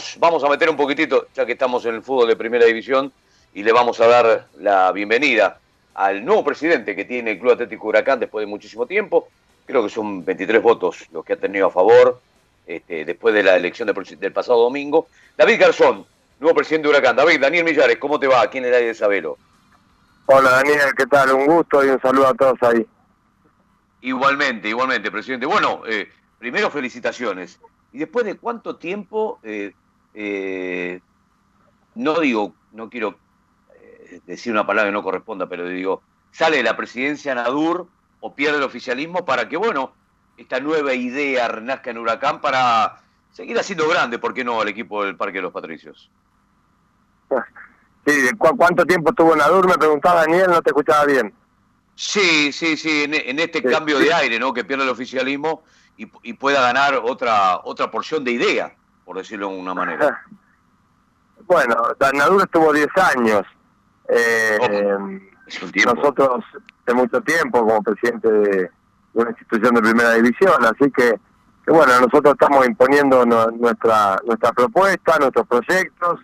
vamos, vamos a meter un poquitito, ya que estamos en el fútbol de primera división, y le vamos a dar la bienvenida al nuevo presidente que tiene el Club Atlético Huracán después de muchísimo tiempo. Creo que son 23 votos los que ha tenido a favor este, después de la elección del pasado domingo. David Garzón, nuevo presidente de Huracán. David, Daniel Millares, ¿cómo te va? ¿Quién es de Sabelo? Hola Daniel, ¿qué tal? Un gusto y un saludo a todos ahí. Igualmente, igualmente, presidente. Bueno, eh, primero felicitaciones. ¿Y después de cuánto tiempo, eh, eh, no digo, no quiero decir una palabra que no corresponda, pero digo, sale la presidencia Nadur o pierde el oficialismo para que, bueno, esta nueva idea renazca en Huracán para seguir haciendo grande, ¿por qué no, al equipo del Parque de los Patricios? Sí, ¿cuánto tiempo estuvo Nadur? Me preguntaba Daniel, no te escuchaba bien. Sí, sí, sí, en, este cambio de aire, ¿no? Que pierde el oficialismo y, pueda ganar otra otra porción de idea, por decirlo de una manera. Bueno, Nadur estuvo 10 años. Eh, nosotros de mucho tiempo como presidente de una institución de primera división, así que, bueno, nosotros estamos imponiendo nuestra nuestra propuesta, nuestros proyectos,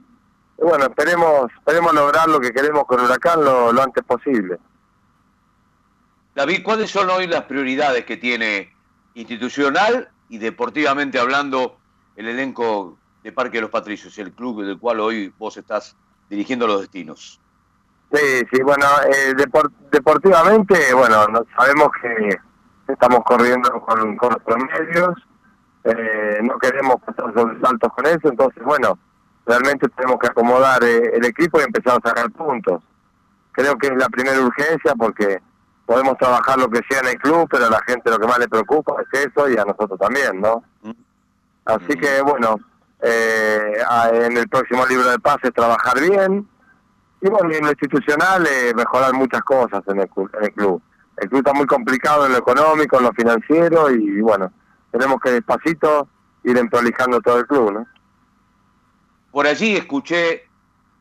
y bueno, esperemos esperemos lograr lo que queremos con Huracán lo, lo antes posible. David, ¿cuáles son hoy las prioridades que tiene institucional y deportivamente hablando el elenco de Parque de los Patricios, el club del cual hoy vos estás dirigiendo los destinos? Sí, sí, bueno, eh, deportivamente, bueno, sabemos que estamos corriendo con, con los promedios, eh, no queremos pasar saltos con eso, entonces, bueno, realmente tenemos que acomodar eh, el equipo y empezar a sacar puntos. Creo que es la primera urgencia porque podemos trabajar lo que sea en el club, pero a la gente lo que más le preocupa es eso y a nosotros también, ¿no? Mm. Así que, bueno, eh, en el próximo libro de pases trabajar bien y, bueno, en lo institucional eh, mejorar muchas cosas en el, en el club. El club está muy complicado en lo económico, en lo financiero y, bueno, tenemos que despacito ir emprolijando todo el club, ¿no? Por allí escuché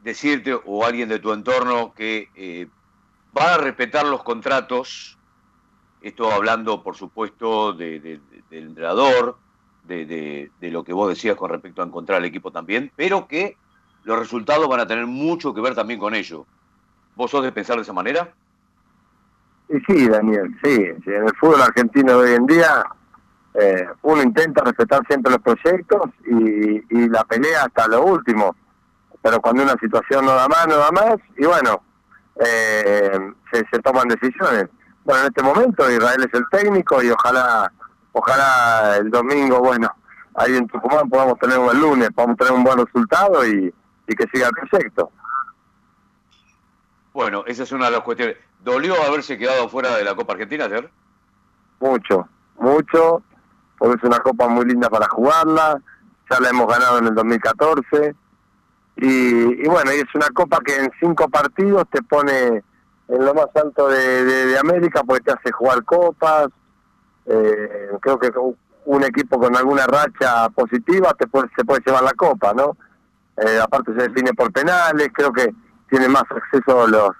decirte o alguien de tu entorno que eh, van a respetar los contratos, esto hablando por supuesto de, del entrenador, de, lo que vos decías con respecto a encontrar el equipo también, pero que los resultados van a tener mucho que ver también con ello. ¿Vos sos de pensar de esa manera? Y sí, Daniel, sí. En el fútbol argentino de hoy en día eh, uno intenta respetar siempre los proyectos y, la pelea hasta lo último. Pero cuando una situación no da más, no da más. Y bueno, eh, se, toman decisiones. Bueno, en este momento Israel es el técnico y ojalá ojalá el domingo, bueno, ahí en Tucumán podamos tener un el lunes, podamos tener un buen resultado y, que siga el proyecto. Bueno, esa es una de las cuestiones. ¿Dolió haberse quedado fuera de la Copa Argentina ayer? Mucho, mucho, porque es una copa muy linda para jugarla, ya la hemos ganado en el 2014 y, bueno, y es una copa que en cinco partidos te pone en lo más alto de, América porque te hace jugar copas. Eh, creo que un equipo con alguna racha positiva te puede, se puede llevar la copa, ¿no? Eh, aparte se define por penales, creo que tiene más acceso los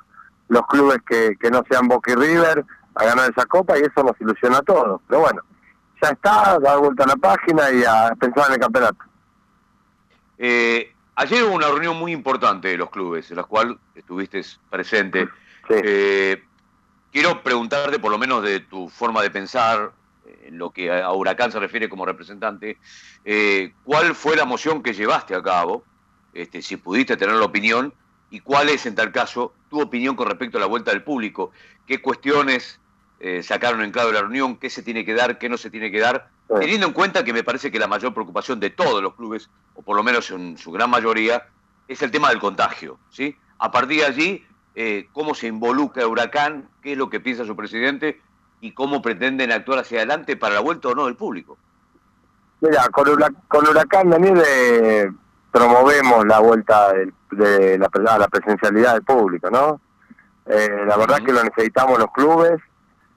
los clubes que, que no sean Boca y River a ganar esa copa y eso nos ilusiona a todos. Pero bueno, ya está, da vuelta a la página y a pensar en el campeonato. Eh, Ayer hubo una reunión muy importante de los clubes, en la cual estuviste presente. Eh, quiero preguntarte, por lo menos de tu forma de pensar, eh, en lo que a Huracán se refiere como representante, eh, ¿cuál fue la moción que llevaste a cabo? Este, si pudiste tener la opinión, y cuál es, en tal caso, tu opinión con respecto a la vuelta del público. ¿Qué cuestiones sacaron en claro de la reunión? ¿Qué se tiene que dar? ¿Qué no se tiene que dar? Teniendo en cuenta que me parece que la mayor preocupación de todos los clubes, o por lo menos en su gran mayoría, es el tema del contagio. ¿sí? A partir de allí, eh, cómo se involucra Huracán, qué es lo que piensa su presidente y cómo pretenden actuar hacia adelante para la vuelta o no del público. Mira, con, Huracán, Daniel, eh, promovemos la vuelta de, la, la, presencialidad del público, ¿no? Eh, la verdad que lo necesitamos los clubes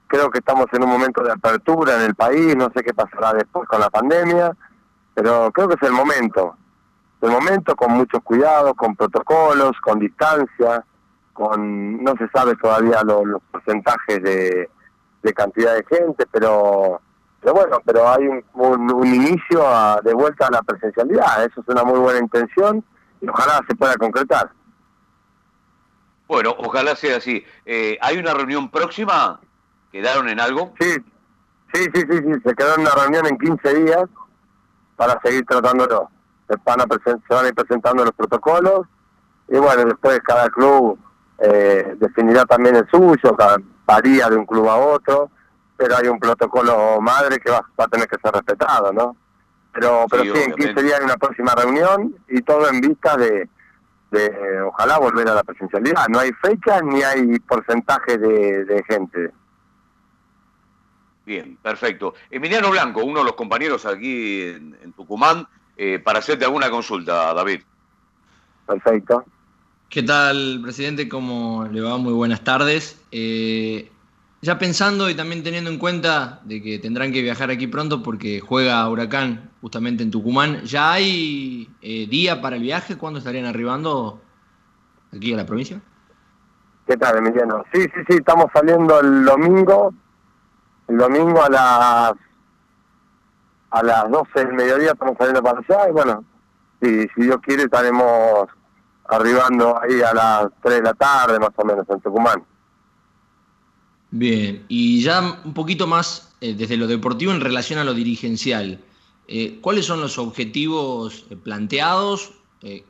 creo que estamos en un momento de apertura en el país, no sé qué pasará después con la pandemia, pero creo que es el momento, el momento con muchos cuidados, con protocolos, con distancia, con no se sabe todavía los porcentajes de, cantidad de gente, pero pero bueno, pero hay un, inicio de vuelta a la presencialidad, eso es una muy buena intención y ojalá se pueda concretar. Bueno, ojalá sea así. Eh, ¿Hay una reunión próxima? ¿Quedaron en algo? Sí, sí, sí, sí, sí. se quedó en una reunión en 15 días para seguir tratándolo. Se van a, se van a ir presentando los protocolos y bueno, después cada club eh, definirá también el suyo, varía de un club a otro, pero hay un protocolo madre que va, a tener que ser respetado, ¿no? Pero, pero sí, en 15 días hay una próxima reunión y todo en vista de, de ojalá volver a la presencialidad. No hay fecha ni hay porcentaje de, gente. Bien, perfecto. Emiliano Blanco, uno de los compañeros aquí en, Tucumán, eh, para hacerte alguna consulta, David. Perfecto. ¿Qué tal, presidente? ¿Cómo le va? Muy buenas tardes. Eh, ya pensando y también teniendo en cuenta de que tendrán que viajar aquí pronto porque juega Huracán justamente en Tucumán, ¿ya hay eh, día para el viaje? ¿Cuándo estarían arribando aquí a la provincia? ¿Qué tal, Emiliano? Sí, sí, sí, estamos saliendo el domingo, el domingo a las a las 12 del mediodía estamos saliendo para allá y bueno, si, si Dios quiere estaremos arribando ahí a las 3 de la tarde más o menos en Tucumán. Bien, y ya un poquito más eh, desde lo deportivo en relación a lo dirigencial, eh, ¿cuáles son los objetivos eh, planteados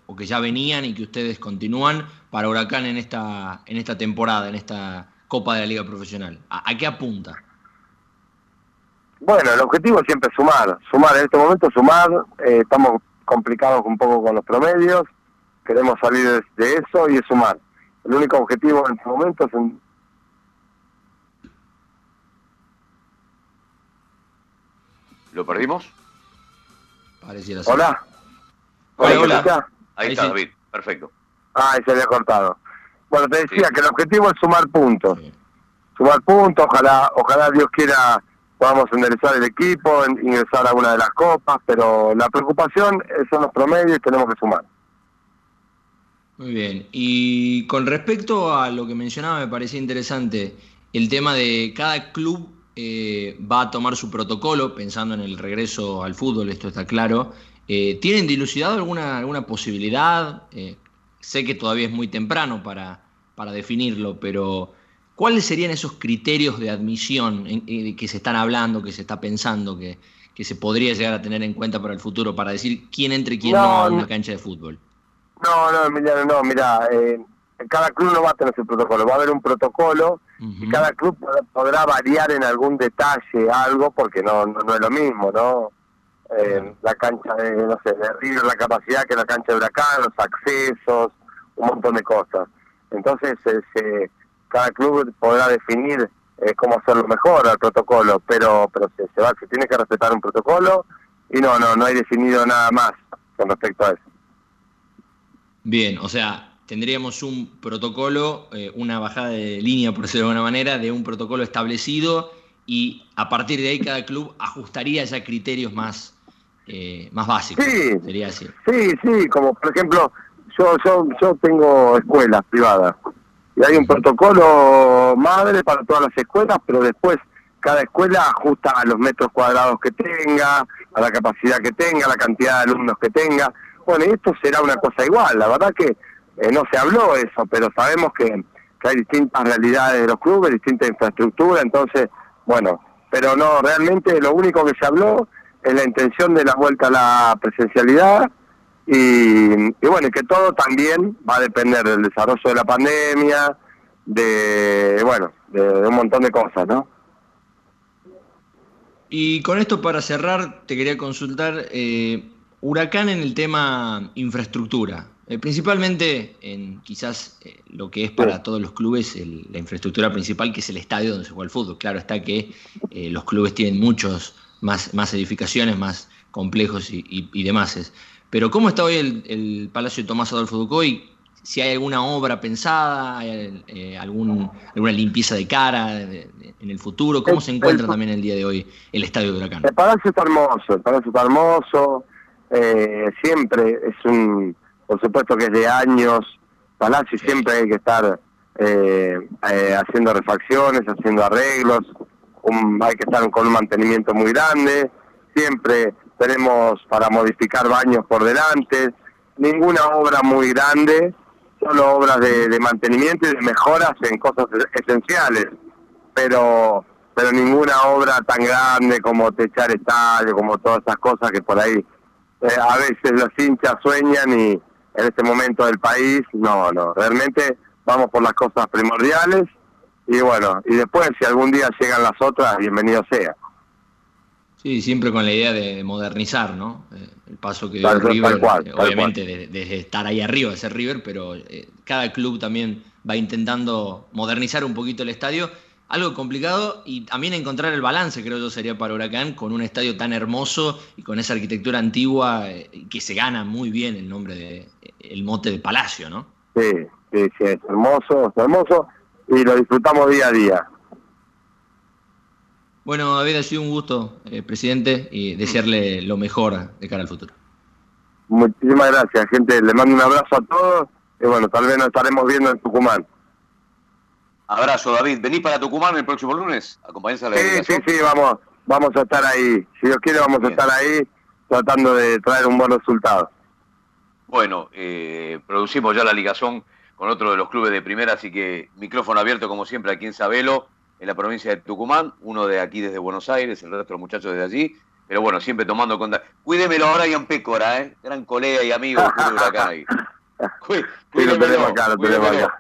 o que ya venían y que ustedes continúan para Huracán en esta, en esta temporada, en esta Copa de la Liga Profesional? ¿A, qué apunta? Bueno, el objetivo siempre es sumar, sumar, en este momento sumar, estamos complicados un poco con los promedios, queremos salir de, eso y es sumar. El único objetivo en este momento es un... ¿Lo perdimos? Pareciera ser. Hola. Hola, hola. Ahí, está, David. Perfecto. Ah, ahí se había cortado. Bueno, te decía que el objetivo es sumar puntos. Sumar puntos, ojalá, ojalá Dios quiera podamos enderezar el equipo, ingresar a una de las copas, pero la preocupación son los promedios y tenemos que sumar. Muy bien. Y con respecto a lo que mencionaba, me parecía interesante el tema de cada club eh, va a tomar su protocolo, pensando en el regreso al fútbol, esto está claro. Eh, ¿Tienen dilucidado alguna, alguna posibilidad? Eh, sé que todavía es muy temprano para, para definirlo, pero ¿cuáles serían esos criterios de admisión que se están hablando, que se está pensando, que, que, se podría llegar a tener en cuenta para el futuro, para decir quién entre y quién no a una cancha de fútbol? No, no, Emiliano, no, mira, eh, cada club no va a tener su protocolo, va a haber un protocolo y cada club podrá variar en algún detalle algo porque no, no, es lo mismo, ¿no? Eh, la cancha de, no sé, de la capacidad que la cancha de Huracán, los accesos, un montón de cosas. Entonces, eh, cada club podrá definir eh, cómo hacerlo mejor al protocolo, pero pero se, se, va, se tiene que respetar un protocolo y no, no, no hay definido nada más con respecto a eso. Bien, o sea, tendríamos un protocolo, eh, una bajada de línea, por decirlo de alguna manera, de un protocolo establecido y a partir de ahí cada club ajustaría ya criterios más, eh, más básicos. Sí, sería así. Sí, sí, como por ejemplo, yo, yo, yo tengo escuelas privadas y hay un protocolo madre para todas las escuelas, pero después cada escuela ajusta a los metros cuadrados que tenga, a la capacidad que tenga, a la cantidad de alumnos que tenga. Y esto será una cosa igual. La verdad que eh, no se habló eso, pero sabemos que, hay distintas realidades de los clubes, distinta infraestructura, entonces, bueno, pero no, realmente lo único que se habló es la intención de la vuelta a la presencialidad y, bueno, y que todo también va a depender del desarrollo de la pandemia, de, bueno, de, un montón de cosas, ¿no? Y con esto para cerrar, te quería consultar, eh, Huracán en el tema infraestructura, eh, principalmente en quizás eh, lo que es para todos los clubes la infraestructura principal, que es el estadio donde se juega el fútbol. Claro está que eh, los clubes tienen muchos más, más edificaciones, más complejos y, demás. Pero ¿cómo está hoy el, Palacio de Tomás Adolfo Ducoy? Si hay alguna obra pensada, hay algún, alguna limpieza de cara en el futuro, ¿cómo se encuentra también el día de hoy el estadio de Huracán? El Palacio está hermoso, el Palacio está hermoso eh, siempre es un, por supuesto que es de años, Palacio siempre hay que estar eh, eh, haciendo refacciones, haciendo arreglos, hay que estar con un mantenimiento muy grande, siempre tenemos para modificar baños por delante, ninguna obra muy grande, solo obras de, mantenimiento y de mejoras en cosas esenciales, pero pero ninguna obra tan grande como techar estadio, como todas esas cosas que por ahí eh, a veces los hinchas sueñan y en este momento del país, no, no, realmente vamos por las cosas primordiales y bueno, y después si algún día llegan las otras, bienvenido sea. Sí, siempre con la idea de modernizar, ¿no? Eh, el paso que dio River, eh, obviamente desde estar ahí arriba, de ser River, pero eh, cada club también va intentando modernizar un poquito el estadio. Algo complicado y también encontrar el balance, creo yo, sería para Huracán, con un estadio tan hermoso y con esa arquitectura antigua que se gana muy bien el nombre de, el mote de Palacio, ¿no? Sí, sí, sí, es hermoso, es hermoso y lo disfrutamos día a día. Bueno, David, ha sido un gusto, eh, presidente, y desearle lo mejor de cara al futuro. Muchísimas gracias, gente. Le mando un abrazo a todos y bueno, tal vez nos estaremos viendo en Tucumán. Abrazo, David. ¿Venís para Tucumán el próximo lunes? ¿Acompañás a la Sí, sí, sí, vamos, vamos a estar ahí. Si Dios quiere, vamos a estar ahí tratando de traer un buen resultado. Bueno, eh, producimos ya la ligación con otro de los clubes de primera, así que micrófono abierto como siempre aquí en Sabelo, en la provincia de Tucumán, uno de aquí desde Buenos Aires, el resto de los muchachos desde allí, pero bueno, siempre tomando cuenta. Cuídemelo ahora Ian Pécora, ¿eh? gran colega y amigo Huracán ahí. sí, lo tenemos acá, lo tenemos acá.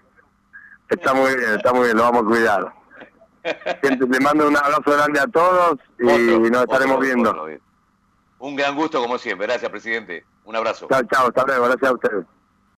Está muy bien, está muy bien, lo vamos a cuidar. Le mando un abrazo grande a todos y nos estaremos viendo. Un gran gusto como siempre. Gracias, presidente. Un abrazo. Chao, chao. Hasta luego. Gracias a ustedes.